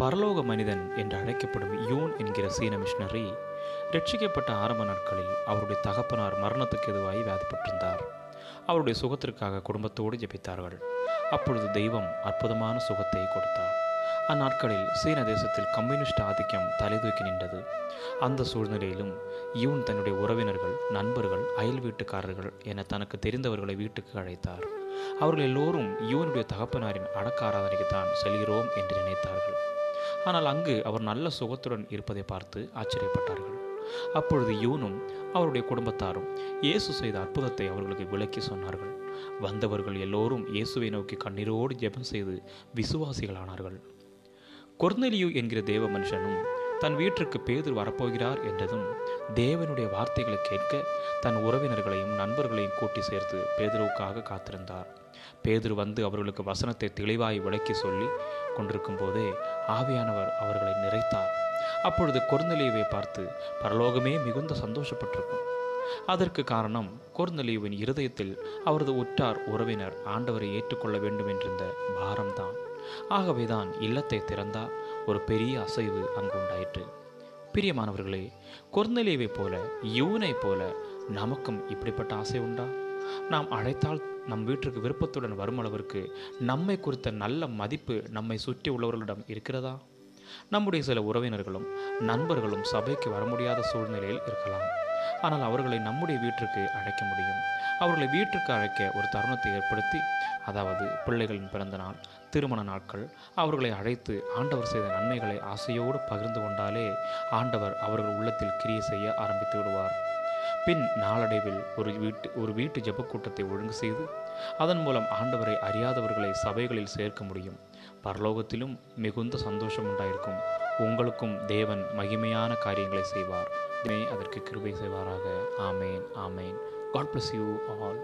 பரலோக மனிதன் என்று அழைக்கப்படும் யூன் என்கிற சீன மிஷனரி ரட்சிக்கப்பட்ட ஆரம்ப நாட்களில் அவருடைய தகப்பனார் மரணத்துக்கு எதுவாகி வியாதிப்பட்டிருந்தார். அவருடைய சுகத்திற்காக குடும்பத்தோடு ஜெபித்தார்கள். அப்பொழுது தெய்வம் அற்புதமான சுகத்தை கொடுத்தார். அந்நாட்களில் சீன தேசத்தில் கம்யூனிஸ்ட் ஆதிக்கம் தலைதூக்கி நின்றது. அந்த சூழ்நிலையிலும் யூன் தன்னுடைய உறவினர்கள் நண்பர்கள் அயல் வீட்டுக்காரர்கள் என தனக்கு தெரிந்தவர்களை வீட்டுக்கு அழைத்தார். அவர்கள் எல்லோரும் யூனுடைய தகப்பனாரின் அடக்க ஆராதனைக்கு தான் செல்கிறோம் என்று நினைத்தார்கள். ஆனால் அங்கு அவர் நல்ல சுகத்துடன் இருப்பதை பார்த்து ஆச்சரியப்பட்டார்கள். அப்பொழுது யூனும் அவருடைய குடும்பத்தாரும் இயேசு செய்த அற்புதத்தை அவர்களுக்கு விளக்கி சொன்னார்கள். வந்தவர்கள் எல்லோரும் இயேசுவை நோக்கி கண்ணீரோடு ஜெபம் செய்து விசுவாசிகளானார்கள். கொர்நெலியு என்கிற தேவ மனுஷனும் தன் வீட்டிற்கு பேதர் வரப்போகிறார் என்றதும் தேவனுடைய வார்த்தைகளை கேட்க தன் உறவினர்களையும் நண்பர்களையும் கூட்டி சேர்த்து பேதருவுக்காக காத்திருந்தார். பேதுரு வந்து அவர்களுக்கு வசனத்தை தெளிவாய் விளக்கி சொல்லி கொண்டிருக்கும் போதே ஆவியானவர் அவர்களை நிறைத்தார். அப்பொழுது கொர்நெலியுவை பார்த்து பரலோகமே மிகுந்த சந்தோஷப்பட்டிருக்கும். அதற்கு காரணம் கொர்நெலியுவின் இருதயத்தில் அவரது உற்றார் உறவினர் ஆண்டவரை ஏற்றுக்கொள்ள வேண்டும் என்றிருந்த பாரம்தான். ஆகவேதான் இல்லத்தை திறந்தார். ஒரு பெரிய அசைவு அங்கு உண்டாயிற்று. பிரியமானவர்களே கொர்நெலியவை போல யூனை போல நமக்கும் இப்படிப்பட்ட ஆசை உண்டா? நாம் அழைத்தால் நம் வீட்டிற்கு விருப்பத்துடன் வரும் அளவிற்கு நம்மை குறித்த நல்ல மதிப்பு நம்மை சுற்றி உள்ளவர்களிடம் இருக்கிறதா? நம்முடைய சில உறவினர்களும் நண்பர்களும் சபைக்கு வர முடியாத சூழ்நிலையில் இருக்கலாம். ஆனால் அவர்களை நம்முடைய வீட்டிற்கு அழைக்க முடியும். அவர்களை வீட்டிற்கு அழைக்க ஒரு தருணத்தை ஏற்படுத்தி அதாவது பிள்ளைகளின் பிறந்த நாள் திருமண நாட்கள் அவர்களை அழைத்து ஆண்டவர் செய்த நன்மைகளை ஆசையோடு பகிர்ந்து கொண்டாலே ஆண்டவர் அவர்கள் உள்ளத்தில் கிரியை செய்ய ஆரம்பித்து விடுவார். பின் நாளடைவில் ஒரு வீட்டு ஒரு வீட்டு ஜபக்கூட்டத்தை ஒழுங்கு செய்து அதன் மூலம் ஆண்டவரை அறியாதவர்களை சபைகளில் சேர்க்க முடியும். பரலோகத்திலும் மிகுந்த சந்தோஷம் உண்டாயிருக்கும். உங்களுக்கும் தேவன் மகிமையான காரியங்களை செய்வார். அதற்கு கிருபை செய்வாராக. ஆமேன் ஆமேன். God bless you all